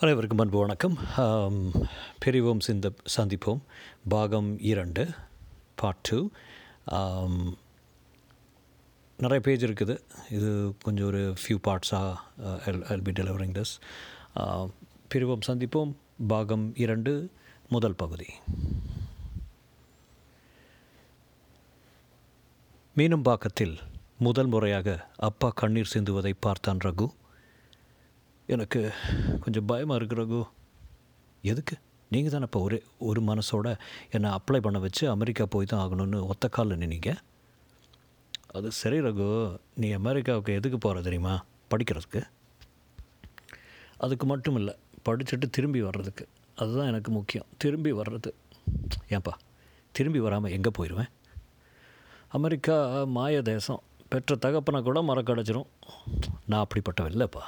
அனைவருக்கும் அன்பு வணக்கம். பெரியவோம் சிந்த சந்திப்போம். பாகம் இரண்டு பார்ட் டூ நிறைய பேஜ் இருக்குது. இது கொஞ்சம் ஒரு ஃபியூ பார்ட்ஸாக ஐல் பி டெலிவரிங் திஸ் பிரிவோம் சந்திப்போம். பாகம் இரண்டு முதல் பகுதி. மீனம்பாக்கத்தில் முதல் முறையாக அப்பா கண்ணீர் சிந்துவதை பார்த்தான் ரகு. எனக்கு கொஞ்சம் பயமாக இருக்கு ரகு. எதுக்கு? நீங்கள் தானே இப்போ ஒரே ஒரு மனசோட என்னை அப்ளை பண்ண வச்சு அமெரிக்கா போய் தான் ஆகணும்னு ஒத்த காலில் நின்னீங்க. அது சரி ரகு. நீ அமெரிக்காவுக்கு எதுக்கு போகிற தெரியுமா? படிக்கிறதுக்கு. அதுக்கு மட்டும் இல்லை படிச்சுட்டு திரும்பி வர்றதுக்கு. அதுதான் எனக்கு முக்கியம். திரும்பி வர்றது. ஏன்பா? திரும்பி வராமல் எங்கே போயிடுவேன் அமெரிக்கா மாய தேசம். பெற்ற தகப்பனை கூட மறக்கடைச்சிரும். நான் அப்படிப்பட்டவன் இல்லைப்பா.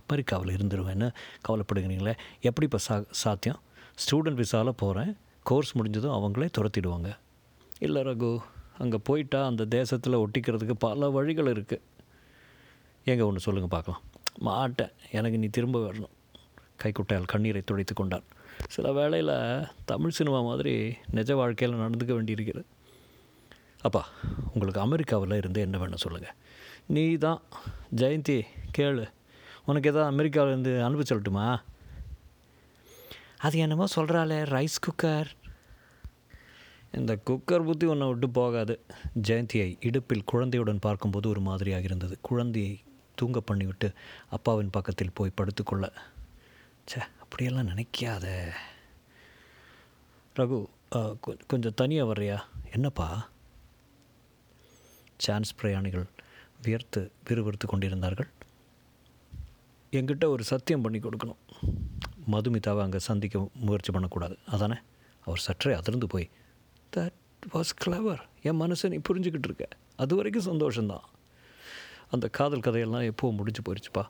அமெரிக்காவில் இருந்துருவேன்னு கவலைப்படுகிறீங்களே? எப்படி இப்போ சா சாத்தியம்? ஸ்டூடெண்ட் விசாவில் போகிறேன் கோர்ஸ் முடிஞ்சதும் அவங்களே துரத்திடுவாங்க. இல்லை ரகு அங்கே போயிட்டா அந்த தேசத்தில் ஒட்டிக்கிறதுக்கு பல வழிகள் இருக்குது எங்கே ஒன்று சொல்லுங்கள் பார்க்கலாம் மாட்டேன். எனக்கு நீ திரும்ப வரணும். கைக்குட்டையால் கண்ணீரை துடைத்து கொண்டான். சில வேளையில் தமிழ் சினிமா மாதிரி நிஜ வாழ்க்கையில் நடந்துக்க வேண்டியிருக்கிறது. அப்பா உங்களுக்கு அமெரிக்காவில் இருந்து என்ன வேணும் சொல்லுங்கள் நீ தான் ஜெயந்தி கேளு. உனக்கு எதாவது அமெரிக்காவிலேருந்து அனுப்பி சொல்லட்டுமா? அது என்னமோ சொல்கிறாளே ரைஸ் குக்கர். இந்த குக்கர் புத்தி ஒன்றை விட்டு போகாது. ஜெயந்தியை இடுப்பில் குழந்தையுடன் பார்க்கும்போது ஒரு மாதிரியாக இருந்தது. குழந்தையை தூங்க பண்ணிவிட்டு அப்பாவின் பக்கத்தில் போய் படுத்துக்கொள்ள. ச்சே அப்படியெல்லாம் நினைக்காத. ரகு கொஞ்சம் தனியாக வர்றியா? என்னப்பா? சான்ஸ் பிரயாணிகள் வியர்த்து விறுவிறுத்து கொண்டிருந்தார்கள். என்கிட்ட ஒரு சத்தியம் பண்ணி கொடுக்கணும். மதுமிதாவை அங்கே சந்திக்க முயற்சி பண்ணக்கூடாது. அதானே? அவர் சற்றே அதிர்ந்து போய் தட் வாஸ் கிளவர் என் மனசை நீ புரிஞ்சுக்கிட்டு இருக்க. அது வரைக்கும் சந்தோஷம்தான். அந்த காதல் கதையெல்லாம் எப்போவும் முடிஞ்சு போயிடுச்சுப்பா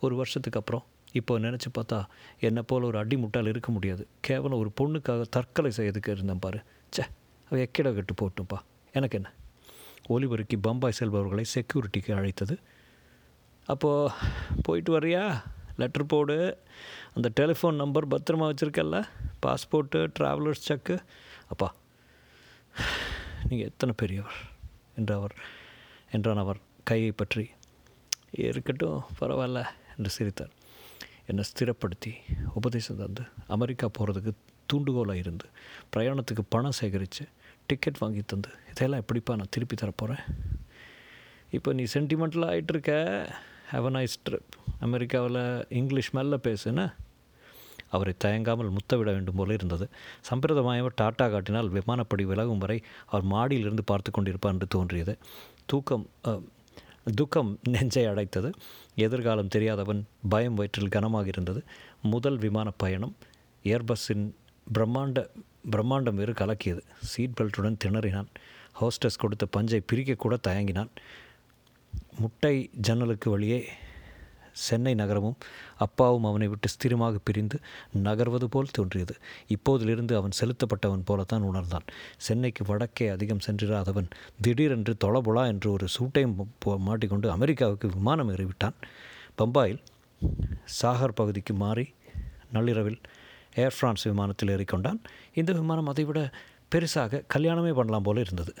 ஒரு வருஷத்துக்கு அப்புறம். இப்போ நினச்சி பார்த்தா என்னை போல் ஒரு அடி முட்டால் இருக்க முடியாது. கேவலம் ஒரு பொண்ணுக்காக தற்கொலை செய்யறதுக்கு இருந்தேன் பாரு. ச்சே அவ எக்கிட கட்டு போட்டும்ப்பா எனக்கு என்ன? ஒலிபெருக்கி பம்பாய் செல்பவர்களை செக்யூரிட்டிக்கு அழைத்தது அப்போது போயிட்டு வரியா லெட்டர் போடு. அந்த டெலிஃபோன் நம்பர் பத்திரமா வச்சுருக்கல்ல? பாஸ்போர்ட்டு ட்ராவலர்ஸ் செக்கு அப்பா நீங்கள் எத்தனை பெரியவர்? என்றவர் என்றான் அவர் கையை பற்றி. இருக்கட்டும் பரவாயில்ல என்று சிரித்தார். என்னை ஸ்திரப்படுத்தி உபதேசம் தந்து அமெரிக்கா போகிறதுக்கு தூண்டுகோலாக இருந்து பிரயாணத்துக்கு பணம் சேகரித்து டிக்கெட் வாங்கி தந்து இதெல்லாம் எப்படிப்பா நான் திருப்பி தரப்போகிறேன் இப்போ நீ சென்டிமெண்டலாக ஆகிட்டுருக்க ஹாவ் அ நைஸ் ட்ரிப் அமெரிக்காவில் இங்கிலீஷ் மெல்ல பேசுன்னு அவரை தயங்காமல் முத்தவிட வேண்டும் போல இருந்தது. சம்பிரதமாயமாக டாட்டா காட்டினால் விமானப்படி விலகும் வரை அவர் மாடியிலிருந்து பார்த்து கொண்டிருப்பார் என்று தோன்றியது. தூக்கம் துக்கம் நெஞ்சை அடைத்தது. எதிர்காலம் தெரியாதவன் பயம் வயிற்றில் கனமாக இருந்தது. முதல் விமான பயணம் ஏர்பஸ்ஸின் பிரம்மாண்ட பிரம்மாண்டம் வேறு கலக்கியது. சீட் பெல்ட்டுடன் திணறினான். ஹோஸ்டஸ் கொடுத்த பஞ்சை பிரிக்கக்கூட தயங்கினான். முட்டை ஜன்னலுக்கு வழியே சென்னை நகரமும் அப்பாவும் அவனை விட்டு ஸ்திரமாக பிரிந்து நகர்வது போல் தோன்றியது. இப்போதிலிருந்து அவன் செலுத்தப்பட்டவன் போலத்தான் உணர்ந்தான். சென்னைக்கு வடக்கே அதிகம் சென்றிராதவன் திடீரென்று தொளபொளா என்று ஒரு சூட்டையும் மாட்டிக்கொண்டு அமெரிக்காவுக்கு விமானம் ஏறிவிட்டான். பம்பாயில் சாகர் பகுதிக்கு மாறி நள்ளிரவில் ஏர் ஃப்ரான்ஸ் விமானத்தில் ஏறிக்கொண்டான். இந்த விமானம் அதைவிட பெருசாக கல்யாணமே பண்ணலாம் போல இருந்தது.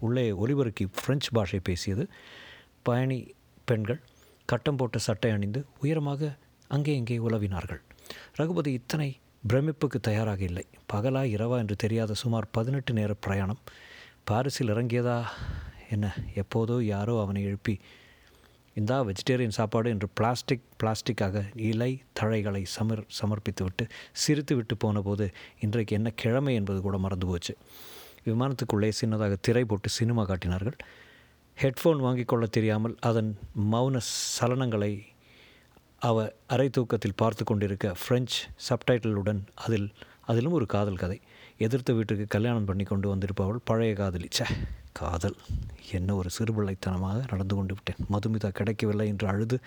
உள்ளே ஒலிபருக்கு பிரெஞ்சு பாஷை பேசியது. பயணி பெண்கள் கட்டம் போட்ட சட்டை அணிந்து உயரமாக அங்கே இங்கே உலவினார்கள். ரகுபதி இத்தனை பிரமிப்புக்கு தயாராக இல்லை. பகலா இரவா என்று தெரியாத சுமார் பதினெட்டு நேர பிரயாணம். பாரிஸில் இறங்கியதா என்ன? எப்போதோ யாரோ அவனை எழுப்பி இந்தா வெஜிடேரியன் சாப்பாடு என்று பிளாஸ்டிக் பிளாஸ்டிக்காக இலை தழைகளை சமர் சமர்ப்பித்துவிட்டு சிரித்துவிட்டு போன போது இன்றைக்கு என்ன கிழமை என்பது கூட மறந்து போச்சு. விமானத்துக்குள்ளே சின்னதாக திரை போட்டு சினிமா காட்டினார்கள். ஹெட்ஃபோன் வாங்கிக் கொள்ள தெரியாமல் அதன் மௌன சலனங்களை அவ அரை தூக்கத்தில் பார்த்து கொண்டிருக்க ஃப்ரெஞ்ச் சப்டைட்டிலுடன் அதில் அதிலும் ஒரு காதல் கதை. எதிர்த்த வீட்டுக்கு கல்யாணம் பண்ணி கொண்டு வந்திருப்பவள் பழைய காதலி. ச்சே காதல். என்ன ஒரு சிறுபிள்ளைத்தனமாக நடந்து கொண்டு விட்டேன். மதுமிதா கிடைக்கவில்லை என்று அழுது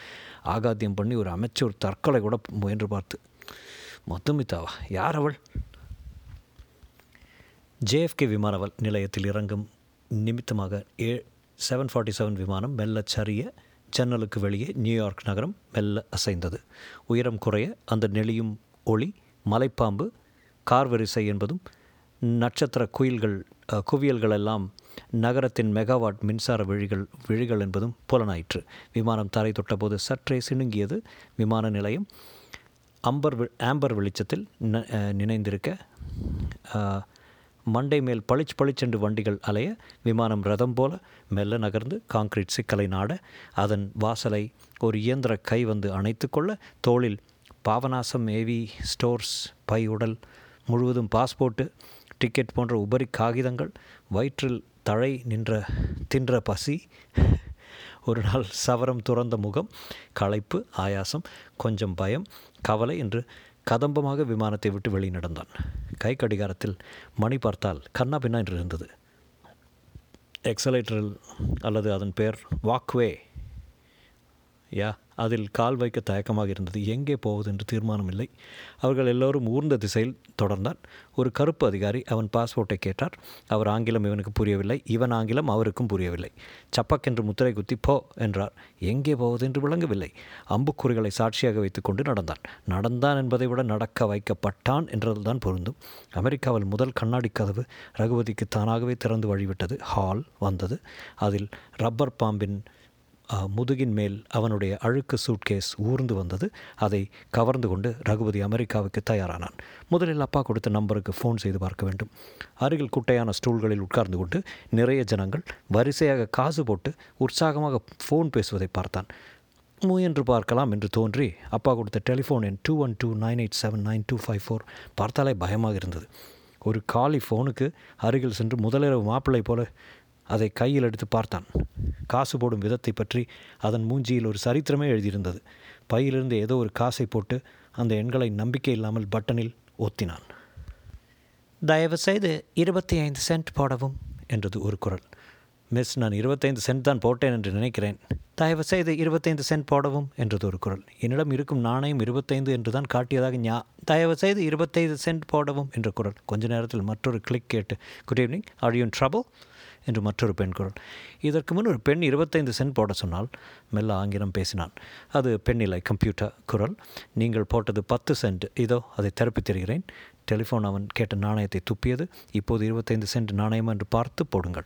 ஆகாத்தியம் பண்ணி ஒரு அமைச்சர் தற்கொலை கூட முயன்று பார்த்து மதுமிதாவா? யார் அவள்? ஜேஎஃப்கே விமான நிலையத்தில் இறங்கும் நிமித்தமாக ஏ செவன் ஃபார்ட்டி செவன் விமானம் மெல்ல சரிய ஜன்னலுக்கு வெளியே நியூயார்க் நகரம் மெல்ல அசைந்தது. உயரம் குறைய அந்த நெளியும் ஒளி மலைப்பாம்பு கார்வரிசை என்பதும் நட்சத்திர குயில்கள் குவியல்கள் எல்லாம் நகரத்தின் மெகாவாட் மின்சார விழிகள் விழிகள் என்பதும் புலனாயிற்று. விமானம் தரை தொட்டபோது சற்றே சிணுங்கியது. விமான நிலையம் அம்பர் வி- ஆம்பர் வெளிச்சத்தில் ந- நினைந்திருக்க மண்டை மேல் பளிச் பளிச்சென்று வண்டிகள் அலைய விமானம் ரதம் போல மெல்ல நகர்ந்து காங்கிரீட் சிக்கலை நாட அதன் வாசலை ஒரு இயந்திர கை வந்து அணைத்து கொள்ள தோளில் பாவநாசம் ஏவி ஸ்டோர்ஸ் பை உடல் முழுவதும் பாஸ்போர்ட்டு டிக்கெட் போன்ற உபரி காகிதங்கள் வயிற்றில் தழை நின்ற தின்ற பசி ஒரு நாள் சவரம் துறந்த முகம் களைப்பு ஆயாசம் கொஞ்சம் பயம் கவலை என்று கதம்பமாக விமானத்தை விட்டு வெளிநடந்தான். கை கடிகாரத்தில் மணி பார்த்தால் கண்ணா பின்னா என்று இருந்தது. எக்ஸலேட்டரில் அல்லது அதன் பெயர் வாக்வே யா அதில் கால் வைக்க தயக்கமாக இருந்தது. எங்கே போவது என்று தீர்மானம் இல்லை அவர்கள் எல்லோரும் ஊர்ந்த திசையில் தொடர்ந்தார் ஒரு கருப்பு அதிகாரி அவன் பாஸ்போர்ட்டை கேட்டார். அவர் ஆங்கிலம் இவனுக்கு புரியவில்லை. இவன் ஆங்கிலம் அவருக்கும் புரியவில்லை. சப்பக்கென்று முத்திரை குத்தி போ என்றார். எங்கே போவது என்று விளங்கவில்லை. அம்புக்குறிகளை சாட்சியாக வைத்துக்கொண்டு நடந்தான். நடந்தான் என்பதை விட நடக்க வைக்கப்பட்டான் என்றதுதான் பொருந்தும். அமெரிக்காவில் முதல் கண்ணாடி கதவு ரகுபதிக்கு தானாகவே திறந்து வழிவிட்டது. ஹால் வந்தது. அதில் ரப்பர் பாம்பின் முதுகின் மேல் அவனுடைய அழுக்கு சூட்கேஸ் ஊர்ந்து வந்தது. அதை கவர்ந்து கொண்டு ரகுபதி அமெரிக்காவுக்கு தயாரானான். முதலில் அப்பா கொடுத்த நம்பருக்கு ஃபோன் செய்து பார்க்க வேண்டும். அருகில் குட்டையான ஸ்டூல்களில் உட்கார்ந்து கொண்டு நிறைய ஜனங்கள் வரிசையாக காசு போட்டு உற்சாகமாக ஃபோன் பேசுவதை பார்த்தான். முயன்று பார்க்கலாம் என்று தோன்றி அப்பா கொடுத்த டெலிஃபோன் எண் two one two nine eight seven nine two five four பார்த்தாலே பயமாக இருந்தது. ஒரு காலி ஃபோனுக்கு அருகில் சென்று முதலிரவு மாப்பிள்ளை போல அதை கையில் எடுத்து பார்த்தான். காசு போடும் விதத்தை பற்றி அதன் மூஞ்சியில் ஒரு சரித்திரமே எழுதியிருந்தது. பையிலிருந்து ஏதோ ஒரு காசை போட்டு அந்த எண்களை நம்பிக்கை இல்லாமல் பட்டனில் ஒத்தினான். தயவு செய்து இருபத்தி ஐந்து சென்ட் போடவும். என்றது ஒரு குரல். மிஸ் நான் இருபத்தைந்து சென்ட் தான் போட்டேன் என்று நினைக்கிறேன். தயவு செய்து இருபத்தைந்து சென்ட் போடவும். என்றது ஒரு குரல். என்னிடம் இருக்கும் நாணயம் இருபத்தைந்து என்று தான் காட்டியதாக ஞா தயவு செய்து இருபத்தைந்து சென்ட் போடவும். என்ற குரல். கொஞ்ச நேரத்தில் மற்றொரு கிளிக் கேட்டு good evening are you trouble என்று மற்றொரு பெண் குரல். இதற்கு முன் ஒரு பெண் இருபத்தைந்து சென்ட் போட சொன்னால் மெல்ல ஆங்கிலம் பேசினான். அது பெண்ணிலை கம்ப்யூட்டர் குரல். நீங்கள் போட்டது பத்து சென்ட். இதோ அதை திருப்பித் தருகிறேன். டெலிஃபோன் அவன் கேட்ட நாணயத்தை துப்பியது. இப்போது இருபத்தைந்து சென்ட் நாணயம் என்று பார்த்து போடுங்கள்.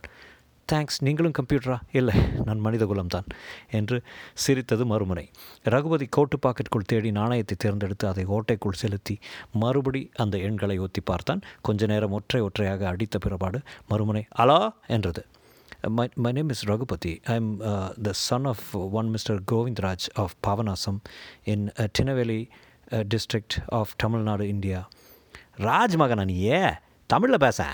தேங்க்ஸ் நீங்களும் கம்ப்யூட்டரா? இல்லை நான் மனித குலம்தான் என்று சிரித்தது மறுமுனை. ரகுபதி கோட்டு பாக்கெட்டுக்குள் தேடி நாணயத்தை தேர்ந்தெடுத்து அதை ஓட்டைக்குள் செலுத்தி மறுபடி அந்த எண்களை ஒத்தி பார்த்தான். கொஞ்ச நேரம் ஒற்றை ஒற்றையாக அடித்த பிறபாடு மறுமுனை அலா? என்றது. My, my name is Raghupati. I'm uh, the son of one Mr. Govindraj of Pavanasam in uh, Tinaveli uh, district of Tamil Nadu, India. Raj மகனா நீ ஏ தமிழில் பேச?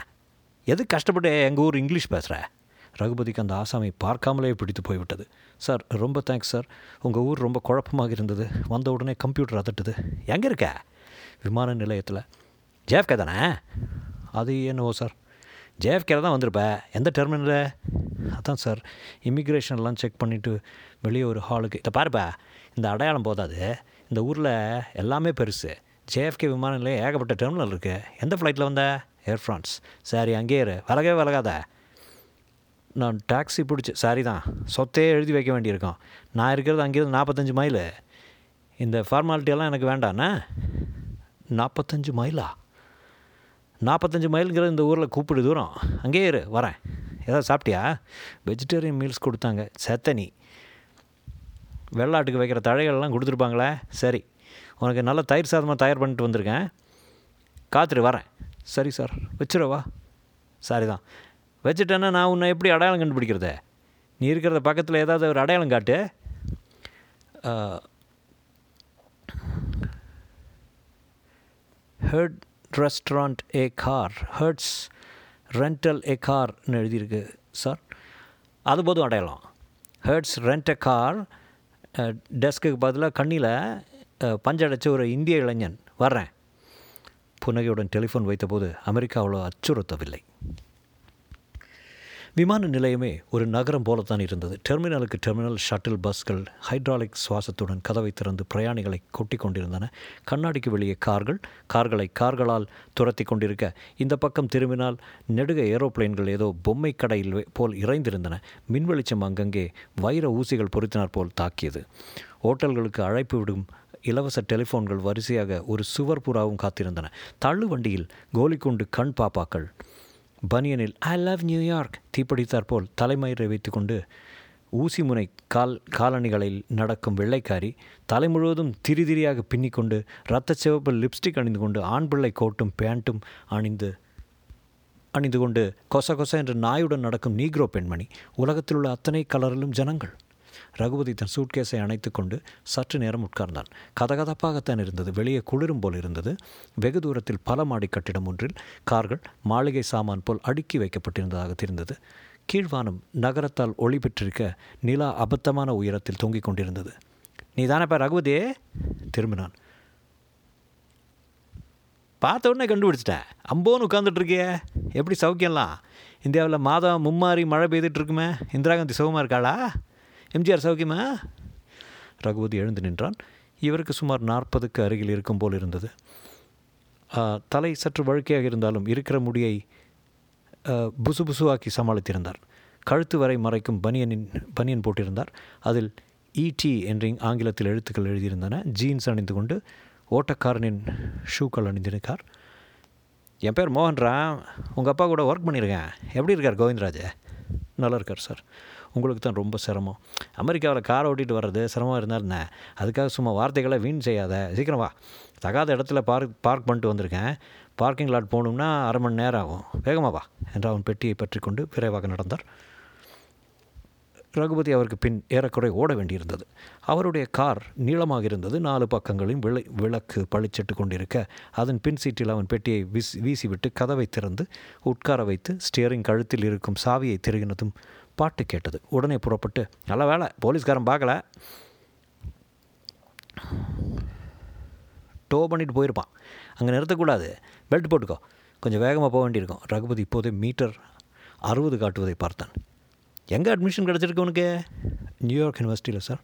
எது கஷ்டப்பட்டு எங்கள் ஊர் இங்கிலீஷ் பேசுகிற ரகுபதிக்கு அந்த ஆசாமி பார்க்காமலே பிடித்து போய்விட்டது. சார் ரொம்ப தேங்க்ஸ் சார். உங்கள் ஊர் ரொம்ப குழப்பமாக இருந்தது. வந்த உடனே கம்ப்யூட்டர் அதட்டுது. எங்கே இருக்க? விமான நிலையத்தில். ஜேஃப்கே தானே? அது என்னவோ சார். ஜேஎஃப்கேல தான் வந்திருப்பேன் எந்த டெர்மினலில் அதான் சார். இமிக்ரேஷன்லாம் செக் பண்ணிவிட்டு வெளியே ஒரு ஹாலுக்கு இதை பாருப்பா. இந்த அடையாளம் போதாது. இந்த ஊரில் எல்லாமே பெருசு. ஜேஎஃப்கே விமான நிலையம் ஏகப்பட்ட டெர்மினல் இருக்குது எந்த ஃப்ளைட்டில் வந்த? ஏர் ஃப்ரான்ஸ் சரி அங்கேயே இரு. விலகவே விலகாத. நான் டாக்ஸி பிடிச்சி சாரி தான் சொத்தையே எழுதி வைக்க வேண்டியிருக்கோம் நான் இருக்கிறது அங்கேருந்து நாற்பத்தஞ்சு மைல். இந்த ஃபார்மாலிட்டியெல்லாம் எனக்கு வேண்டாண்ணே நாற்பத்தஞ்சு மைலா? நாற்பத்தஞ்சு மைலுங்கிறது இந்த ஊரில் கூப்பிடு தூரம். அங்கேயே இரு வரேன். ஏதாவது சாப்பிட்டியா? வெஜிடேரியன் மீல்ஸ் கொடுத்தாங்க செத்தனி. வெள்ளாட்டுக்கு வைக்கிற தழைகள்லாம் கொடுத்துருப்பாங்களே? சரி உனக்கு நல்ல தயிர் சாதமாக தயார் பண்ணிட்டு வந்திருக்கேன். காத்துரு வரேன். சரி சார் வச்சுருவா சாரி தான். வச்சுட்டேன்னா நான் உன்னை எப்படி அடையாளம் கண்டுபிடிக்கிறது? நீ இருக்கிறத பக்கத்தில் ஏதாவது ஒரு அடையாளம் காட்டு. Hertz restaurant a car Hertz rental a கார்னு எழுதியிருக்கு சார் அது போதும் அடையாளம். ஹெர்ட்ஸ் ரெண்ட் எ கார் டெஸ்க்குக்கு பதிலாக கண்ணியில் பஞ்சடைச்ச ஒரு இந்திய இளைஞன். வர்றேன். புன்னகையுடன் டெலிஃபோன் வைத்தபோது அமெரிக்கா அவ்வளோ அச்சுறுத்தவில்லை. விமான நிலையமே ஒரு நகரம் போலத்தான் இருந்தது. டெர்மினலுக்கு டெர்மினல் ஷட்டில் பஸ்கள் ஹைட்ராலிக் சுவாசத்துடன் கதவை திறந்து பிரயாணிகளை கொட்டி கொண்டிருந்தன. கண்ணாடிக்கு வெளியே கார்கள் கார்களை கார்களால் துரத்தி கொண்டிருக்க இந்த பக்கம் திரும்பினால் நெடுக ஏரோப்ளேன்கள் ஏதோ பொம்மை கடையில் போல் இறைந்திருந்தன. மின்வெளிச்சம் அங்கங்கே வைர ஊசிகள் பொருத்தினார் போல் தாக்கியது. ஓட்டல்களுக்கு அழைப்பு விடும் இலவச டெலிஃபோன்கள் வரிசையாக ஒரு சுவர் புறாவும் காத்திருந்தன. தள்ளு வண்டியில் கோலிக்குண்டு கண் பாப்பாக்கள் பனியனில் ஐ லவ் நியூயார்க் தீப்பிடித்தார் போல் தலைமயிரை வைத்துக்கொண்டு ஊசி முனை கால் காலணிகளில் நடக்கும் வெள்ளைக்காரி தலை முழுவதும் திரிதிரியாக பின்னிக்கொண்டு இரத்த சிவப்பு லிப்ஸ்டிக் அணிந்து கொண்டு ஆண் பிள்ளை கோட்டும் பேண்ட்டும் அணிந்து அணிந்து கொண்டு கொச கொச என்று நாயுடன் நடக்கும் நீக்ரோ பெண்மணி. உலகத்தில் உள்ள அத்தனை கலரிலும் ஜனங்கள். ரகுபதி தன் சூட்கேஸை அணைத்து கொண்டு சற்று நேரம் உட்கார்ந்தான். கதகதப்பாகத்தான் இருந்தது. வெளியே குளிரும் போல் இருந்தது. வெகு தூரத்தில் பல மாடி கட்டிடம் ஒன்றில் கார்கள் மாளிகை சாமான் போல் அடுக்கி வைக்கப்பட்டிருந்ததாக தெரிந்தது. கீழ்வானம் நகரத்தால் ஒளி பெற்றிருக்க நிலா அபத்தமான உயரத்தில் தொங்கிக் கொண்டிருந்தது. நீ தானேப்பா ரகுபதியே திரும்பினான். பார்த்த உடனே கண்டுபிடிச்சிட்டேன் அம்போன்னு உட்காந்துட்ருக்கியே எப்படி சௌக்கியம்லாம்? இந்தியாவில் மாதம் மும்மாறி மழை பெய்துட்டு இருக்குமே. இந்திரா காந்தி சுகமாக இருக்காளா? எம்ஜிஆர் சௌக்கியமா? ரகுபதி எழுந்து நின்றான். இவருக்கு சுமார் நாற்பதுக்கு அருகில் இருக்கும் போல் இருந்தது. தலை சற்று வழுக்கையாக இருந்தாலும் இருக்கிற முடியை புசு புசுவாக்கி சமாளித்திருந்தார். கழுத்து வரை மறைக்கும் பனியனின் பனியன் போட்டிருந்தார். அதில் இடி என்ற ஆங்கிலத்தில் எழுத்துக்கள் எழுதியிருந்தன. ஜீன்ஸ் அணிந்து கொண்டு ஓட்டக்காரனின் ஷூக்கள் அணிந்திருக்கார் என் பேர் மோகன்ரா. உங்கள் அப்பா கூட ஒர்க் பண்ணியிருக்கேன். எப்படி இருக்கார் கோவிந்தராஜ்? நல்லா இருக்கார் சார் உங்களுக்கு தான் ரொம்ப சிரமம். அமெரிக்காவில் காரை ஓட்டிகிட்டு வர்றது சிரமமாக இருந்தால் என்ன? அதுக்காக சும்மா வார்த்தைகளை வீண் செய்யாத. சீக்கிரம் வா. தகாத இடத்துல பார்க் பார்க் பண்ணிட்டு வந்திருக்கேன். பார்க்கிங் லாட் போகணும்னா அரை மணி நேரம் ஆகும். வேகமாக வா என்று அவன் பெட்டியை பற்றி கொண்டு விரைவாக நடந்தார். ரகுபதி அவருக்கு பின் ஏறக்குறை ஓட வேண்டியிருந்தது. அவருடைய கார் நீளமாக இருந்தது. நாலு பக்கங்களையும் விளை விளக்கு பளிச்சிட்டு கொண்டிருக்க அதன் பின் சீட்டில் அவன் பெட்டியை வீசி வீசிவிட்டு கதவை திறந்து உட்கார வைத்து ஸ்டியரிங் கழுத்தில் இருக்கும் சாவியை திருகினதும் பாட்டு கேட்டது. உடனே புறப்பட்டு நல்ல வேலை போலீஸ்காரன் பார்க்கல. டோ பண்ணிட்டு போயிருப்பான். அங்கே நிறுத்தக்கூடாது. பெல்ட் போட்டுக்கோ. கொஞ்சம் வேகமாக போக வேண்டியிருக்கும். ரகுபதி இப்போதே மீட்டர் அறுபது காட்டுவதை பார்த்தான். எங்கே அட்மிஷன் கிடச்சிருக்கு உனக்கு? நியூயார்க் யூனிவர்சிட்டியில் sir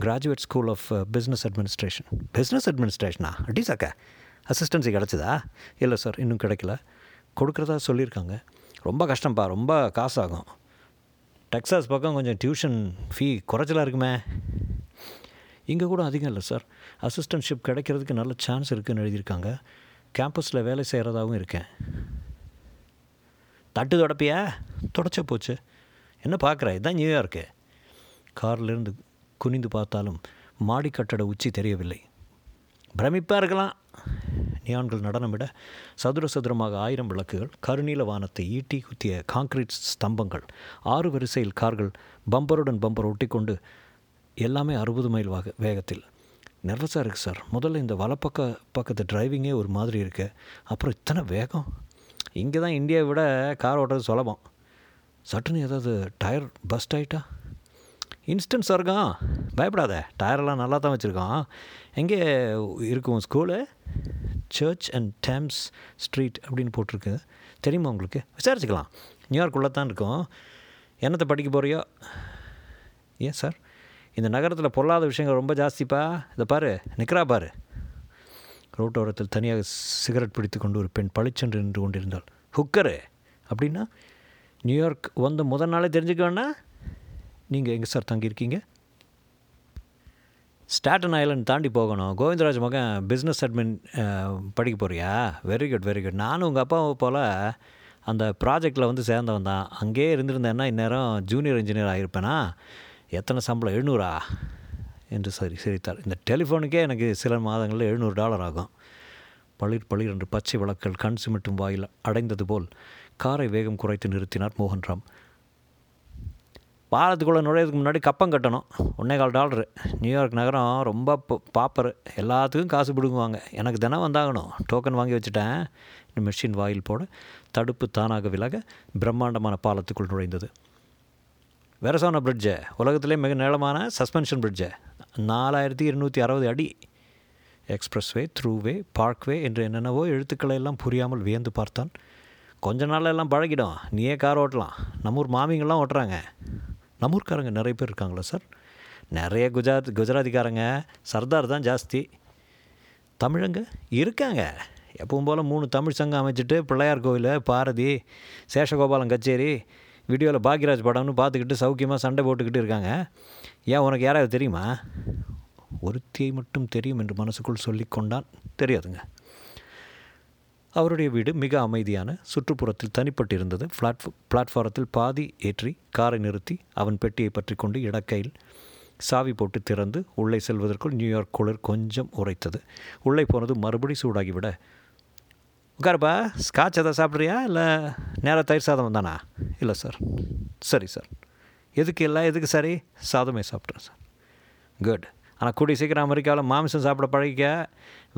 graduate school of business administration business அட்மினிஸ்ட்ரேஷனா டீசாக்க அசிஸ்டன்சி கிடச்சிதா? இல்லை சார் இன்னும் கிடைக்கல. கொடுக்குறதா சொல்லியிருக்காங்க. ரொம்ப கஷ்டம்ப்பா ரொம்ப காசாகும். டெக்ஸாஸ் பக்கம் கொஞ்சம் டியூஷன் ஃபீ குறைச்சலாக இருக்குமே. இங்கே கூட அதிகம் இல்லை சார் அசிஸ்டன்ட்ஷிப் கிடைக்கிறதுக்கு நல்ல சான்ஸ் இருக்குதுன்னு எழுதியிருக்காங்க. கேம்பஸில் வேலை செய்கிறதாகவும் இருக்கேன். தட்டு தொடப்பியா? தொடச்ச போச்சு. என்ன பார்க்குற இதுதான் நியூயார்க்கு கார்லேருந்து குனிந்து பார்த்தாலும் மாடி கட்டட உச்சி தெரியவில்லை. பிரமிப்பாக இருக்கலாம். நியான்கள் நடனமிட சதுர சதுரமாக ஆயிரம் விளக்குகள் கருநீல வானத்தை ஈட்டி குத்திய காங்கிரீட் ஸ்தம்பங்கள் ஆறு வரிசையில் கார்கள் பம்பருடன் பம்பர் ஒட்டிக்கொண்டு எல்லாமே அறுபது மைல் வாக வேகத்தில். நர்வஸாக இருக்குது சார். முதல்ல இந்த வலப்பக்க பக்கத்து டிரைவிங்கே ஒரு மாதிரி இருக்கு. அப்புறம் இத்தனை வேகம். இங்கே தான் இந்தியாவை விட கார் ஓட்டுறது சுலபம். சட்டுன்னு ஏதாவது டயர் பஸ்ட் ஆகிட்டா இன்ஸ்டன்ட் சர்க்கம் பயப்படாத. டயரெல்லாம் நல்லா தான் வச்சுருக்கோம் எங்கே இருக்கும் school? Church and Thames street அப்படின்னு போட்டிருக்கு. தெரியுமா உங்களுக்கு? விசாரிச்சுக்கலாம். நியூயார்க்குள்ளே தான் இருக்கும். என்னத்தை படிக்க போகிறியோ ஏன் சார்? இந்த நகரத்தில் பொல்லாத விஷயங்கள் ரொம்ப ஜாஸ்திப்பா? இதை பாரு நிற்கிறா பாரு. ரோட்டோரத்தில் தனியாக சிகரெட் பிடித்து கொண்டு ஒரு பெண் பளிச்சென்று நின்று கொண்டிருந்தாள். ஹுக்கரு அப்படின்னா நியூயார்க் வந்த முதல் நாளே தெரிஞ்சுக்க வேணா நீங்கள் எங்கே சார் தங்கியிருக்கீங்க? ஸ்டாட்டன் ஐலண்ட் தாண்டி போகணும். கோவிந்தராஜ் மகன் பிஸ்னஸ் அட்மின் படிக்க போகிறியா வெரி குட் வெரி குட் நானும் உங்கள் அப்பாவை போல் அந்த ப்ராஜெக்டில் வந்து சேர்ந்தவன் தான். அங்கேயே இருந்திருந்தேன்னா இந்நேரம் ஜூனியர் இன்ஜினியர் ஆகியிருப்பேனா எத்தனை சம்பளம்? எழுநூறா? என்று சரி சிரித்தார். இந்த டெலிஃபோனுக்கே எனக்கு சில மாதங்களில் எழுநூறு டாலர் ஆகும். பளிர் பளிர் என்று பச்சை விளக்கள் கண் சிமிட்டும் வாயில் அடைந்தது போல் காரை வேகம் குறைத்து நிறுத்தினார் மோகன்ராம். பாலத்துக்குள்ளே நுழையிறதுக்கு முன்னாடி கப்பம் கட்டணும். ஒன்றே கால் டாலரு. நியூயார்க் நகரம் ரொம்ப பாப்பர் எல்லாத்துக்கும் காசு பிடுங்குவாங்க. எனக்கு தினம் வந்தாகணும். டோக்கன் வாங்கி வச்சுட்டேன். மெஷின் வாயில் போட. தடுப்பு தானாக விலக பிரம்மாண்டமான பாலத்துக்குள் நுழைந்தது. வெரசோனா பிரிட்ஜு உலகத்திலே மிக நீளமான சஸ்பென்ஷன் பிரிட்ஜு நாலாயிரத்தி இருநூற்றி அறுபது அடி. எக்ஸ்பிரஸ்வே த்ரூவே பார்க்வே என்று என்னென்னவோ எழுத்துக்களை எல்லாம் புரியாமல் வியந்து பார்த்தான். கொஞ்ச நாளெல்லாம் எல்லாம் பழகிடும். நீயே கார் ஓட்டலாம். நம்ம ஊர் மாமிங்கெல்லாம் ஓட்டுறாங்க. நம்ம ஊருக்காரங்க நிறைய பேர் இருக்காங்களா சார்? நிறைய குஜராத் குஜராத்திக்காரங்க சர்தார் தான் ஜாஸ்தி. தமிழங்க இருக்காங்க. எப்பவும் போல் மூணு தமிழ் சங்கம் அமைச்சிட்டு பிள்ளையார் கோவில் பாரதி சேஷகோபாலம் கச்சேரி வீடியோவில் பாக்யராஜ் படம்னு பார்த்துக்கிட்டு சௌக்கியமாக சண்டை போட்டுக்கிட்டு இருக்காங்க. ஏன் உனக்கு யாராவது தெரியுமா? ஒருத்தியை மட்டும் தெரியும் என்று மனசுக்குள் சொல்லிக்கொண்டான் தெரியாதுங்க. அவருடைய வீடு மிக அமைதியான சுற்றுப்புறத்தில் தனிப்பட்டிருந்தது. பிளாட் பிளாட்ஃபாரத்தில் பாதி ஏற்றி காரை நிறுத்தி அவன் பெட்டியை பற்றி கொண்டு இடக்கையில் சாவி போட்டு திறந்து உள்ளே செல்வதற்குள் நியூயார்க் குளிர் கொஞ்சம் உரைத்தது உள்ளே போனது மறுபடி சூடாகிவிட உட்காருப்பா ஸ்காட்ச் எதாவது சாப்பிட்றியா? இல்லை நேராக தயிர் சாதம் வந்தானா? இல்லை சார் சரி சார் எதுக்கு இல்லை? எதுக்கு சரி சாதமே சாப்பிட்றேன் சார் குட் ஆனால் கூடிய சீக்கிரம் அமெரிக்காவில் மாமிசம் சாப்பிட பழகிக்க.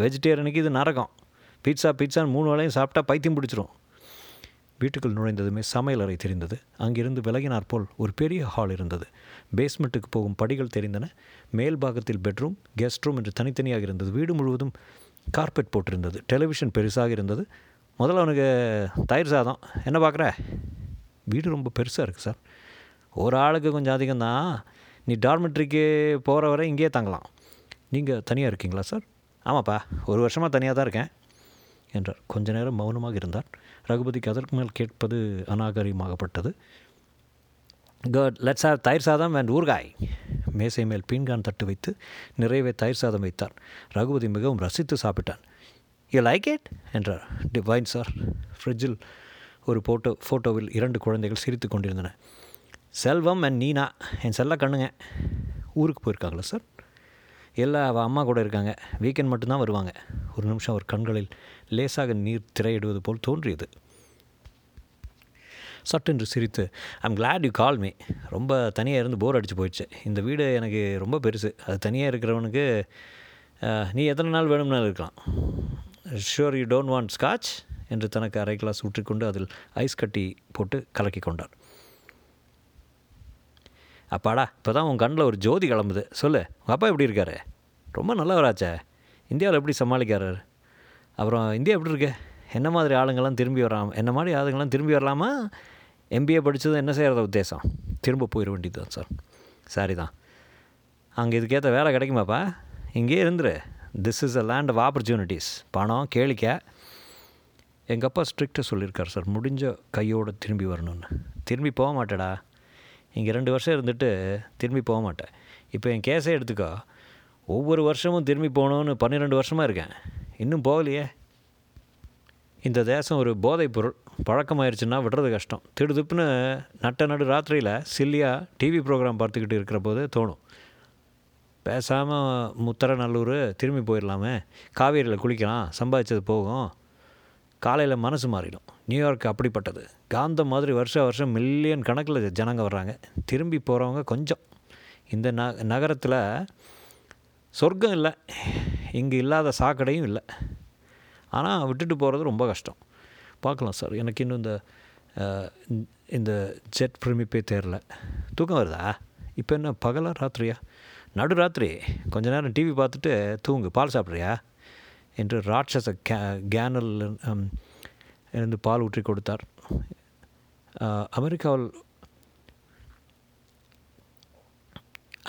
வெஜிடேரியனுக்கு இது நரகம். பீட்சா பீட்சான்னு மூணு வேளையும் சாப்பிட்டா பைத்தியம் பிடிச்சிரும். வீட்டுக்குள் நுழைந்ததுமே சமையல் அறை தெரிந்தது. அங்கிருந்து விலகினார் போல் ஒரு பெரிய ஹால் இருந்தது. பேஸ்மெண்ட்டுக்கு போகும் படிகள் தெரிந்தன. மேல் பாகத்தில் பெட்ரூம் கெஸ்ட் ரூம் என்று தனித்தனியாக இருந்தது. வீடு முழுவதும் கார்பெட் போட்டிருந்தது. டெலிவிஷன் பெருசாக இருந்தது. முதல்ல அவனுக்கு தயிர் சாதம். என்ன பார்க்குற? வீடு ரொம்ப பெருசாக இருக்குது சார். ஒரு ஆளுக்கு கொஞ்சம் அதிகம்தான். நீ டார்மெட்ரிக்கு போகிற வரை இங்கேயே தங்கலாம். நீங்கள் தனியாக இருக்கீங்களா சார்? ஆமாப்பா. ஒரு வருஷமாக தனியாக தான் இருக்கேன். என்றார். கொஞ்ச நேரம் மௌனமாக இருந்தார். ரகுபதிக்கு அதற்கு மேல் கேட்பது அநாகரிகமாகப்பட்டது. குட் லெட்ஸ் ஹேவ் தயிர் சாதம் அண்ட் ஊர்காய் மேசை மேல் பீன்கான் தட்டு வைத்து நிறைவே தயிர் சாதம் வைத்தார். ரகுபதி மிகவும் ரசித்து சாப்பிட்டான். யூ லைக் இட் என்றார். டிவைன் சார் ஃப்ரிட்ஜில் ஒரு ஃபோட்டோ ஃபோட்டோவில் இரண்டு குழந்தைகள் சிரித்து கொண்டிருந்தன. செல்வம் அண்ட் நீனா? என் செல்ல கண்ணுங்க. ஊருக்கு போயிருக்காங்களா சார் எல்லா அவள் அம்மா கூட இருக்காங்க. வீக்கெண்ட் மட்டும்தான் வருவாங்க. ஒரு நிமிஷம் அவர் கண்களில் லேசாக நீர் திரையிடுவது போல் தோன்றியது. சட்டென்று சிரித்து I'm glad you call me ரொம்ப தனியாக இருந்து போர் அடித்து போயிடுச்சு. இந்த வீடு எனக்கு ரொம்ப பெருசு. அது தனியாக இருக்கிறவனுக்கு நீ எத்தனை நாள் வேணும்னாலும் இருக்கலாம். Sure you don't want Scotch என்று தனக்கு அரை கிளாஸ் ஊற்றிக்கொண்டு அதில் ஐஸ் கட்டி போட்டு கலக்கி கொண்டார். அப்பாடா இப்போ தான் உன் கண்ணில் ஒரு ஜோதி கிளம்புது. சொல்லு உங்கள் அப்பா எப்படி இருக்காரு? ரொம்ப நல்லவராச்சே. இந்தியாவில் எப்படி சமாளிக்கிறாரு? அப்புறம் இந்தியா எப்படி இருக்கு? என்ன மாதிரி ஆளுங்கள்லாம் திரும்பி வரலாம் என்ன மாதிரி ஆளுங்கள்லாம் திரும்பி வரலாமா? எம்பிஏ படித்தது என்ன செய்கிறத உத்தேசம். திரும்ப போயிட வேண்டியது தான் சார் சரி தான் அங்கே இதுக்கேற்ற வேலை கிடைக்குமாப்பா? இங்கேயே இருந்துரு. This is a land of opportunities பணம் கேளிக்கை. எங்கள் அப்பா ஸ்ட்ரிக்டாக சொல்லியிருக்கார் சார் முடிஞ்ச கையோடு திரும்பி வரணும்னு. திரும்பி போக மாட்டேடா. இங்கே ரெண்டு வருஷம் இருந்துட்டு திரும்பி போக மாட்டேன். இப்போ என் கேஸே எடுத்துக்கோ. ஒவ்வொரு வருஷமும் திரும்பி போகணுன்னு பன்னிரெண்டு வருஷமாக இருக்கேன். இன்னும் போகலையே. இந்த தேசம் ஒரு போதைப் பொருள். பழக்கமாயிருச்சுன்னா விடுறது கஷ்டம். திடுதுப்புன்னு நட்ட நடு ராத்திரியில் சில்லியாக டிவி ப்ரோக்ராம் பார்த்துக்கிட்டு இருக்கிற போது தோணும். பேசாமல் முத்தரநல்லூர் திரும்பி போயிடலாமே. காவேரியில் குளிக்கலாம். சம்பாதிச்சது போகும். காலையில் மனசு மாறிடும். நியூயார்க் அப்படிப்பட்டது. காந்தம் மாதிரி வருஷ வருஷம் மில்லியன் கணக்கில் ஜனங்க வர்றாங்க. திரும்பி போகிறவங்க கொஞ்சம். இந்த ந நகரத்தில் சொர்க்கம் இல்லை. இங்கே இல்லாத சாக்கடையும் இல்லை. ஆனால் விட்டுட்டு போகிறது ரொம்ப கஷ்டம். பார்க்கலாம் சார். எனக்கு இன்னும் இந்த இந்த ஜெட் பிரமிப்பே தெரில தூக்கம் வருதா? இப்போ என்ன பகலா ராத்திரியா? நடு ராத்திரி. கொஞ்ச நேரம் டிவி பார்த்துட்டு தூங்கு. பால் சாப்பிட்றியா? என்று ராட்சச கே கேனல் இருந்து பால் ஊற்றி கொடுத்தார். அமெரிக்காவில்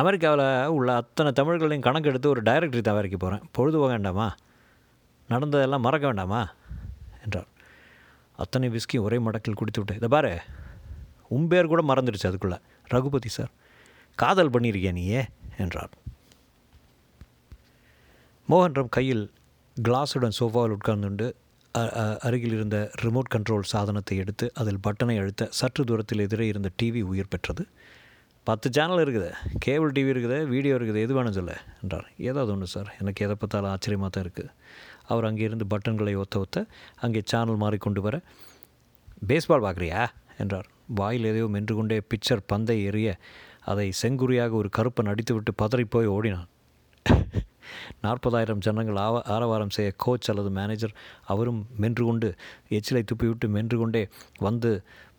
அமெரிக்காவில் உள்ள அத்தனை தமிழர்களையும் கணக்கெடுத்து ஒரு டைரக்டரி தயாரிக்க போகிறேன் பொழுது போக வேண்டாமா? நடந்ததெல்லாம் மறக்க வேண்டாமா? என்றார். அத்தனை விஸ்கி ஒரே மடக்கில் குடித்து விட்டு இதை பாரு உன் பேர் கூட மறந்துடுச்சு அதுக்குள்ளே. ரகுபதி சார் காதல் பண்ணியிருக்கியா நீயே? என்றார். மோகன்ராம் கையில் கிளாஸுடன் சோஃபாவில் உட்கார்ந்துண்டு அருகில் இருந்த ரிமோட் கண்ட்ரோல் சாதனத்தை எடுத்து அதில் பட்டனை அழுத்த சற்று தூரத்தில் எதிரே இருந்த டிவி உயிர் பெற்றது. பத்து சேனல் இருக்குது. கேபிள் டிவி இருக்குது வீடியோ இருக்குது எது வேணும் சொல்ல என்றார். ஏதாவது ஒன்று சார் எனக்கு எதை பார்த்தாலும் ஆச்சரியமாக தான் இருக்குது அவர் அங்கே இருந்து பட்டன்களை ஒத்த ஒத்த அங்கே சேனல் மாறிக்கொண்டு வர பேஸ்பால் பார்க்குறியா என்றார். வாயில் எதையோ மென்று கொண்டே பிக்சர் பந்தை எறிய அதை செங்குறியாக ஒரு கருப்பன் அடித்துவிட்டு பதறிப்போய் ஓடினான். நாற்பதாயிரம் ஜனங்கள் ஆவ ஆரவாரம் செய்ய கோச் அல்லது மேனேஜர் அவரும் மென்று கொண்டு எச்சிலை துப்பிவிட்டு மென்று கொண்டே வந்து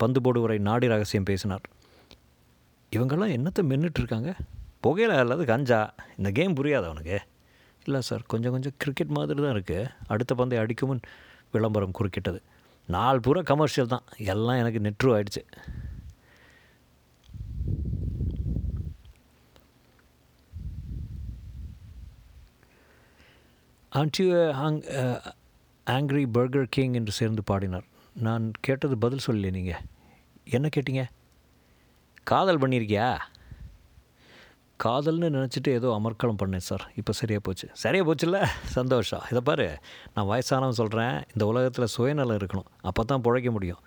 பந்து போடுவரை நாடி ரகசியம் பேசினார். இவங்கெல்லாம் என்னத்தை மென்னுட்டு இருக்காங்க புகையில அல்லது கஞ்சா? இந்த கேம் புரியாது அவனுக்கு இல்லை சார் கொஞ்சம் கொஞ்சம் கிரிக்கெட் மாதிரி தான் இருக்குது அடுத்த பந்தை அடிக்குமுன் விளம்பரம் குறுக்கிட்டது. நாலு பூரா கமர்ஷியல் தான். எல்லாம் எனக்கு நெட்ரு ஆயிடுச்சு. ஆங் ஆங்க்ரி பர்கர் கிங் என்று சேர்ந்து பாடினார். நான் கேட்டது பதில் சொல்லலை நீங்கள் என்ன கேட்டீங்க? காதல் பண்ணியிருக்கியா காதல்னு நினச்சிட்டு ஏதோ அமர்க்களம் பண்ணேன் சார். இப்போ சரியாக போச்சு. சரியாக போச்சுல்ல? சந்தோஷம். இதை பாரு நான் வயசானவன் சொல்கிறேன் இந்த உலகத்தில் சுயநலம் இருக்கணும். அப்போ தான் பிழைக்க முடியும்.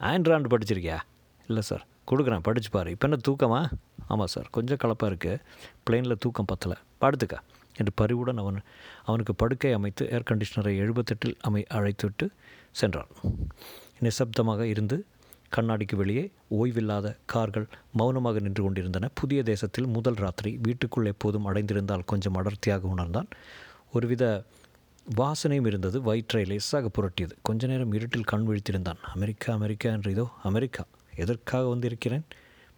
ஆண்ட்ராய்டு படிச்சிருக்கியா? இல்லை சார். கொடுக்குறேன். படிச்சு பாரு. இப்போ என்ன தூக்கமா? ஆமாம் சார். கொஞ்சம் கலப்பாக இருக்குது பிளெயினில் தூக்கம் பத்தலை. படுத்துக்க. என்று பரிவுடன் அவன் அவனுக்கு படுக்கை அமைத்து ஏர் கண்டிஷனரை எழுபத்தெட்டில் அமை அழைத்துவிட்டு சென்றான். நிசப்தமாக இருந்து கண்ணாடிக்கு வெளியே ஓய்வில்லாத கார்கள் மௌனமாக நின்று கொண்டிருந்தன. புதிய தேசத்தில் முதல் ராத்திரி வீட்டுக்குள் எப்போதும் அடைந்திருந்தால் கொஞ்சம் அடர்த்தியாக உணர்ந்தான். ஒருவித வாசனையும் இருந்தது. வயிற்றை லேசாக புரட்டியது. கொஞ்ச நேரம் இருட்டில் கண் விழித்திருந்தான். அமெரிக்கா அமெரிக்கா என்று இதோ அமெரிக்கா. எதற்காக வந்திருக்கிறேன்?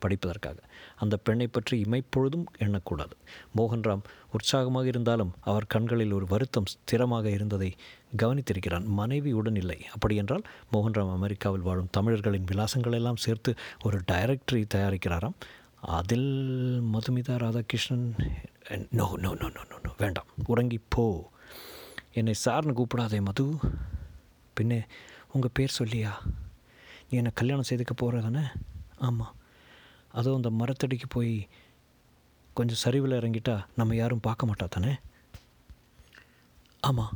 படிப்பதற்காக. அந்த பெண்ணை பற்றி இமைப்பொழுதும் எண்ணக்கூடாது. மோகன்ராம் உற்சாகமாக இருந்தாலும் அவர் கண்களில் ஒரு வருத்தம் ஸ்திரமாக இருந்ததை கவனித்திருக்கிறான். மனைவி உடன் இல்லை அப்படியென்றால் மோகன்ராம் அமெரிக்காவில் வாழும் தமிழர்களின் விலாசங்கள் எல்லாம் சேர்த்து ஒரு டைரக்டரி தயாரிக்கிறாராம். அதில் Madhumitha Radhakrishnan no no no no no no வேண்டாம். உறங்கி போ. என்னை சார்னு கூப்பிடாதே மது. பின்னே உங்கள் பேர் சொல்லியா? நீ என்னை கல்யாணம் செய்துக்க போகிறதானே ஆமாம் அதுவும் அந்த மரத்தடிக்கு போய் கொஞ்சம் சரிவில் இறங்கிட்டா நம்ம யாரும் பார்க்க மாட்டா தானே ஆமாம்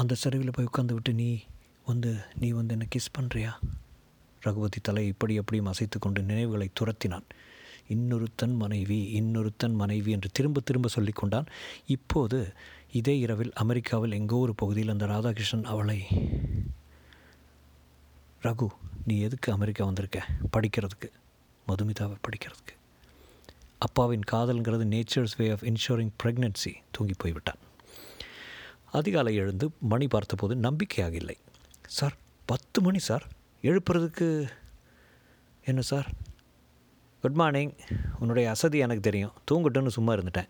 அந்த சரிவில் போய் உட்காந்து விட்டு நீ வந்து நீ வந்து என்னை கிஸ் பண்ணுறியா ரகுபதி தலை இப்படி அப்படியும் அசைத்து கொண்டு நினைவுகளை துரத்தினான். இன்னொருத்தன் மனைவி இன்னொருத்தன் மனைவி என்று திரும்ப திரும்ப சொல்லி கொண்டான். இப்போது இதே இரவில் அமெரிக்காவில் எங்கோ ஒரு பகுதியில் அந்த ராதாகிருஷ்ணன் அவளை ரகு நீ எதுக்கு அமெரிக்கா வந்திருக்க? படிக்கிறதுக்கு. மதுமிதாவை படிக்கிறதுக்கு. அப்பாவின் காதல்ங்கிறது nature's way of insuring pregnancy தூங்கி போய்விட்டான். அதிகாலை எழுந்து மணி பார்த்தபோது நம்பிக்கையாக இல்லை சார் பத்து மணி சார். எழுப்புறதுக்கு என்ன சார்? Good morning. உன்னுடைய அசதி எனக்கு தெரியும். தூங்கட்டுன்னு சும்மா இருந்துட்டேன்.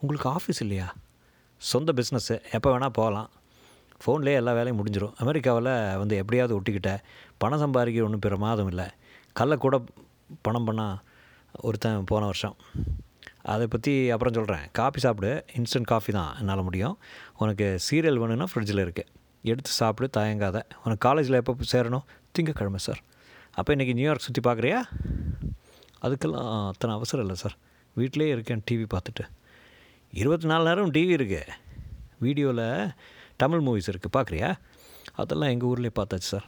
உங்களுக்கு ஆஃபீஸ் இல்லையா? சொந்த பிஸ்னஸ்ஸு. எப்போ வேணால் போகலாம். ஃபோன்லேயே எல்லா வேலையும் முடிஞ்சிடும் அமெரிக்காவில் வந்து எப்படியாவது ஒட்டிக்கிட்ட. பணம் சம்பாதிக்க ஒன்றும் பிற மாதம் இல்லை. கல்லை கூட பணம் பண்ணால் ஒருத்தன் போன வருஷம். அதை பற்றி அப்புறம் சொல்கிறேன் காஃபி சாப்பிடு இன்ஸ்டன்ட் காஃபி தான் என்னால் முடியும். உனக்கு சீரியல் வேணும்னா ஃப்ரிட்ஜில் இருக்குது எடுத்து சாப்பிடு தயங்காத. உனக்கு காலேஜில் எப்போ சேரணும்? திங்கக்கிழமை சார் அப்போ இன்றைக்கி நியூயார்க் சுற்றி பார்க்குறியா அதுக்கெல்லாம் அத்தனை அவசரம் இல்லை சார் வீட்டிலே இருக்கேன் டிவி பார்த்துட்டு. இருபத்தி நாலு நேரம் டிவி இருக்குது வீடியோவில் தமிழ் மூவிஸ் இருக்குது பார்க்குறியா அதெல்லாம் எங்கள் ஊர்லேயே பார்த்தாச்சு சார்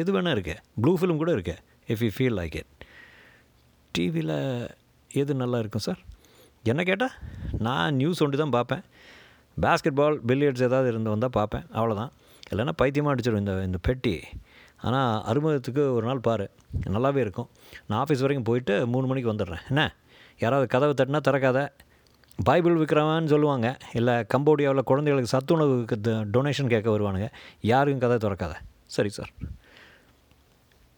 எது வேணால் இருக்குது ப்ளூ ஃபிலிம் கூட இருக்குது if you feel like it டிவியில் எது நல்லா இருக்கும் சார்? என்ன கேட்டால் நான் நியூஸ் ஒன்று தான் பார்ப்பேன் பேஸ்கெட் பால் பில்லியட்ஸ் ஏதாவது இருந்து வந்தால் பார்ப்பேன் அவ்வளோதான் இல்லைன்னா பைத்தியமாக அடிச்சிடும் இந்த இந்த பெட்டி. ஆனால் அறுபதுக்கு ஒரு நாள் பாரு நல்லாவே இருக்கும். நான் ஆஃபீஸ் வரைக்கும் போயிட்டு மூணு மணிக்கு வந்துடுறேன். என்ன? யாராவது கதவை தட்டினா திறக்காத. பைபிள் விற்கிறவன்னு சொல்லுவாங்க. இல்லை கம்போடியாவில் குழந்தைகளுக்கு சத்துணவுக்கு டொனேஷன் கேட்க வருவானுங்க. யாருக்கும் கதை திறக்காத. சரி சார்.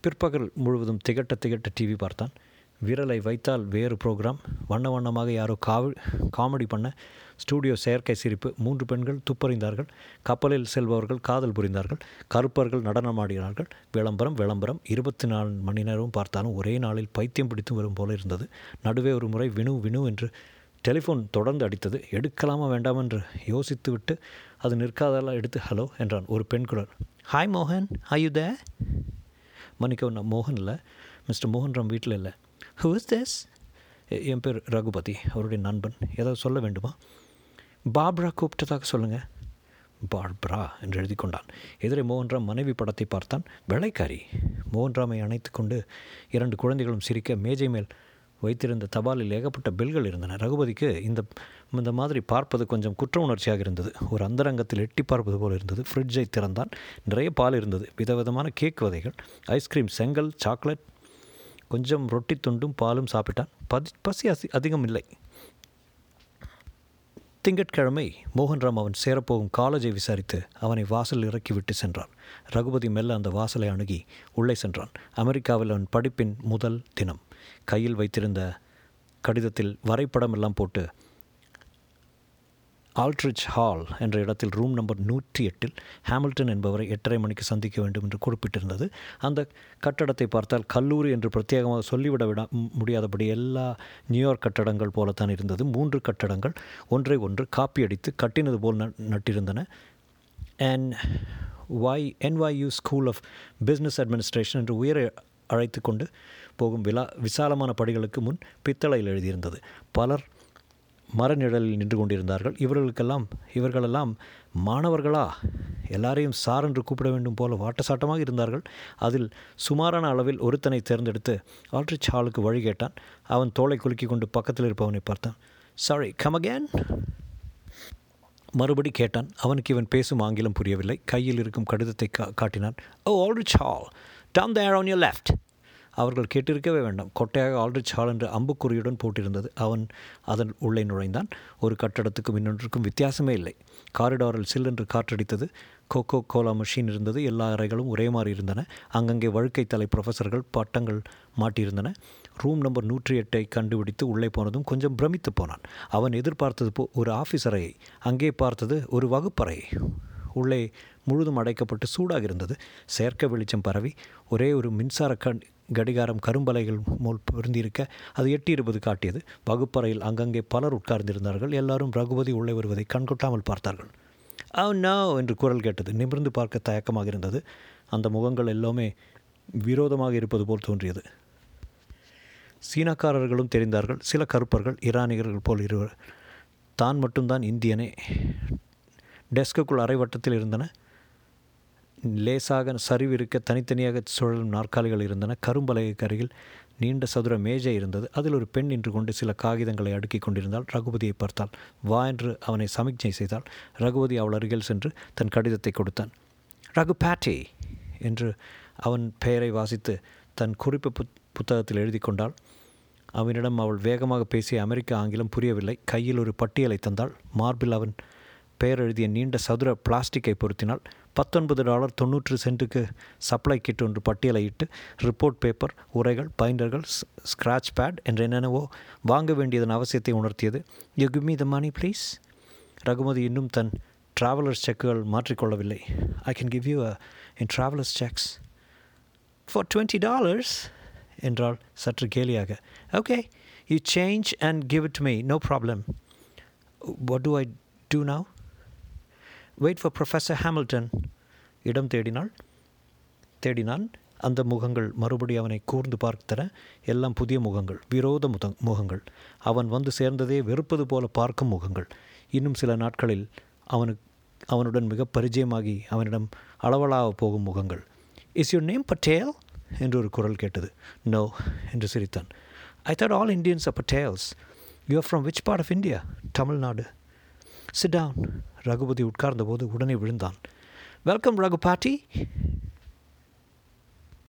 பிற்பகல் முழுவதும் திகட்ட திகட்ட டிவி பார்த்தான். விரலை வைத்தால் வேறு ப்ரோக்ராம் வண்ண வண்ணமாக யாரோ காவி காமெடி பண்ண ஸ்டூடியோ செயற்கை சிரிப்பு. மூன்று பெண்கள் துப்பறிந்தார்கள். கப்பலில் செல்பவர்கள் காதல் புரிந்தார்கள். கருப்பர்கள் நடனமாடினார்கள். விளம்பரம் விளம்பரம். இருபத்தி நாலு மணி நேரமும் பார்த்தாலும் ஒரே நாளில் பைத்தியம் பிடித்து வரும் போல இருந்தது. நடுவே ஒரு முறை வினு வினு என்று டெலிஃபோன் தொடர்ந்து அடித்தது. எடுக்கலாமா வேண்டாம் என்று யோசித்து விட்டு அது நிற்காதெல்லாம் எடுத்து ஹலோ என்றான் ஒரு பெண் குரல். ஹாய் மோகன் ஆயுத மன்னிக்கவும் நான் மோகன் இல்லை. மிஸ்டர் மோகன் ராம் வீட்டில் இல்லை. ஹூஸ் திஸ் என் பேர் ரகுபதி அவருடைய நண்பன். ஏதாவது சொல்ல வேண்டுமா? பாப்ரா கூப்பிட்டதாக சொல்லுங்கள் பார்ப்ரா என்று எழுதி கொண்டான். எதிரே மோகன்ராம் மனைவி படத்தை பார்த்தான். வெள்ளைக்காரி மோகன்ராமை அணைத்து கொண்டு இரண்டு குழந்தைகளும் சிரிக்க மேஜை மேல் வைத்திருந்த தபாலில் ஏகப்பட்ட பில்கள் இருந்தன. ரகுபதிக்கு இந்த இந்த மாதிரி பார்ப்பது கொஞ்சம் குற்ற உணர்ச்சியாக இருந்தது. ஒரு அந்தரங்கத்தில் எட்டி பார்ப்பது போல் இருந்தது. ஃப்ரிட்ஜை திறந்தான். நிறைய பால் இருந்தது. விதவிதமான கேக் வகைகள். ஐஸ்கிரீம் செங்கல் சாக்லேட் கொஞ்சம் ரொட்டி துண்டும் பாலும் சாப்பிட்டான் பதி பசி அசி அதிகம் இல்லை திங்கட்கிழமை மோகன்ராம் அவன் சேரப்போகும் காலேஜை விசாரித்து அவனை வாசல் இறக்கிவிட்டு சென்றான். ரகுபதி மெல்ல அந்த வாசலை அணுகி உள்ளே சென்றான். அமெரிக்காவில் அவன் படிப்பின் முதல் தினம். கையில் வைத்திருந்த கடிதத்தில் வரைபடம் எல்லாம் போட்டு ஆல்ட்ரிச் ஹால் என்ற இடத்தில் ரூம் நம்பர் நூற்றி எட்டில் ஹாமில்டன் என்பவரை எட்டரை மணிக்கு சந்திக்க வேண்டும் என்று குறிப்பிட்டிருந்தது. அந்த கட்டடத்தை பார்த்தால் கல்லூரி என்று பிரத்யேகமாக சொல்லிவிட விட முடியாதபடி எல்லா நியூயார்க் கட்டடங்கள் போலத்தான் இருந்தது. மூன்று கட்டடங்கள் ஒன்றை ஒன்று காப்பியடித்து கட்டினது போல் நட்டிருந்தன. And why NYU school of business administration என்று உயர அழைத்து கொண்டு போகும் விழா விசாலமான படிகளுக்கு முன் பித்தளையில் எழுதியிருந்தது. பலர் மரநிழலில் நின்று கொண்டிருந்தார்கள். இவர்களுக்கெல்லாம் இவர்களெல்லாம் மாணவர்களா? எல்லாரையும் சார் என்று கூப்பிட வேண்டும் போல வாட்டசாட்டமாக இருந்தார்கள். அதில் சுமாரான அளவில் ஒருத்தனை தேர்ந்தெடுத்து ஆல்ட்ரிச் ஹாலுக்கு வழி கேட்டான். அவன் தோலை குலுக்கி கொண்டு பக்கத்தில் இருப்பவனை பார்த்தான். சாரி கம் அகேன் மறுபடி கேட்டான். அவனுக்கு இவன் பேசும் ஆங்கிலம் புரியவில்லை. கையில் இருக்கும் கடிதத்தை கா காட்டினான். ஓ ஆல்ரிச் ஹால் டம் தேர் ஆன் யூர் லெஃப்ட் அவர்கள் கேட்டிருக்கவே வேண்டாம். கொட்டையாக ஆல்ரிச் ஹால் என்று அம்புக்குறியுடன் போட்டிருந்தது. அவன் அதன் உள்ளே நுழைந்தான். ஒரு கட்டடத்துக்கும் இன்னொன்றுக்கும் வித்தியாசமே இல்லை. காரிடாரில் சில்லென்று காற்றடித்தது. கோகோ கோலா மிஷின் இருந்தது. எல்லா அறைகளும் ஒரே மாதிரி இருந்தன. அங்கங்கே வழுக்கை தலை ப்ரொஃபஸர்கள் பட்டங்கள் மாட்டியிருந்தன. ரூம் நம்பர் நூற்றி எட்டை கண்டுபிடித்து உள்ளே போனதும் கொஞ்சம் பிரமித்து போனான். அவன் எதிர்பார்த்தது போ ஒரு ஆஃபீஸ் அறையை. அங்கே பார்த்தது ஒரு வகுப்பறையை. உள்ளே முழுதும் அடைக்கப்பட்டு சூடாக இருந்தது. செயற்கை வெளிச்சம் பரவி. ஒரே ஒரு மின்சார கண் கடிகாரம் கரும்பலைகள் மூல் பொருந்திருக்க அது எட்டியிருப்பது காட்டியது. வகுப்பறையில் அங்கங்கே பலர் உட்கார்ந்திருந்தார்கள். எல்லாரும் ரகுபதி உள்ளே வருவதை கண்கொட்டாமல் பார்த்தார்கள். Oh, ஆ நோ என்று குரல் கேட்டது. நிமிர்ந்து பார்க்க தயக்கமாக இருந்தது. அந்த முகங்கள் எல்லாமே விரோதமாக இருப்பது போல் தோன்றியது. சீனக்காரர்களும் தெரிந்தார்கள். சில கருப்பர்கள் ஈரானியர்கள் போல் இருவர். தான் மட்டும்தான் இந்தியனே. டெஸ்குக்குள் அரைவட்டத்தில் இருந்தன. லேசாக சரிவிருக்க தனித்தனியாக சுழலும் நாற்காலிகள் இருந்தன. கரும்பலகைக்கு அருகில் நீண்ட சதுர மேஜை இருந்தது. அதில் ஒரு பெண் நின்று கொண்டு சில காகிதங்களை அடுக்கி கொண்டிருந்தால் ரகுபதியை பார்த்தாள். வா என்று அவனை சமிக்ஞை செய்தால் ரகுபதி அவள் அருகில் சென்று தன் கடிதத்தை கொடுத்தான். ரகு பேட்டி என்று அவன் பெயரை வாசித்து தன் குறிப்பு புத் புத்தகத்தில் எழுதி கொண்டாள். அவனிடம் அவள் வேகமாக பேசிய அமெரிக்க ஆங்கிலம் புரியவில்லை. கையில் ஒரு பட்டியலை தந்தாள். மார்பில் அவன் பெயர் எழுதிய நீண்ட சதுர பிளாஸ்டிக்கை பொருத்தினால் பத்தொன்பது டாலர் தொண்ணூற்று சென்ட்டுக்கு சப்ளை கிட் ஒன்று பட்டியலையிட்டு ரிப்போர்ட் பேப்பர் உரைகள் பைண்டர்கள் ஸ்க்ராட்ச் பேட் என்று என்னென்னவோ வாங்க வேண்டியதன் அவசியத்தை உணர்த்தியது. You give me the money please Raghumathi இன்னும் தன் ட்ராவலர்ஸ் செக்குகள் மாற்றிக்கொள்ளவில்லை. I can give you a in travellers cheques for twenty dollars என்றால் சற்று கேலியாக. Okay you change and give it me no problem what to I do now wait for Professor Hamilton இடம் தேடினாள் தேடினான் அந்த முகங்கள் மறுபடி அவனை கூர்ந்து பார்த்தன. எல்லாம் புதிய முகங்கள் விரோத முத முகங்கள். அவன் வந்து சேர்ந்ததே வெறுப்பது போல பார்க்கும் முகங்கள். இன்னும் சில நாட்களில் அவனுக்கு அவனுடன் மிக பரிச்சயமாகி அவனிடம் அளவலாக போகும் முகங்கள். இஸ் யூர் நேம் பட்டேல் என்று ஒரு குரல் கேட்டது. நோ என்று சிரித்தான். I thought all Indians are Patels you are from which part of India Tamil Nadu sit down Raghupathi உட்கார்ந்தபோது உடனே விழுந்தான். வெல்கம் ரகு பாட்டி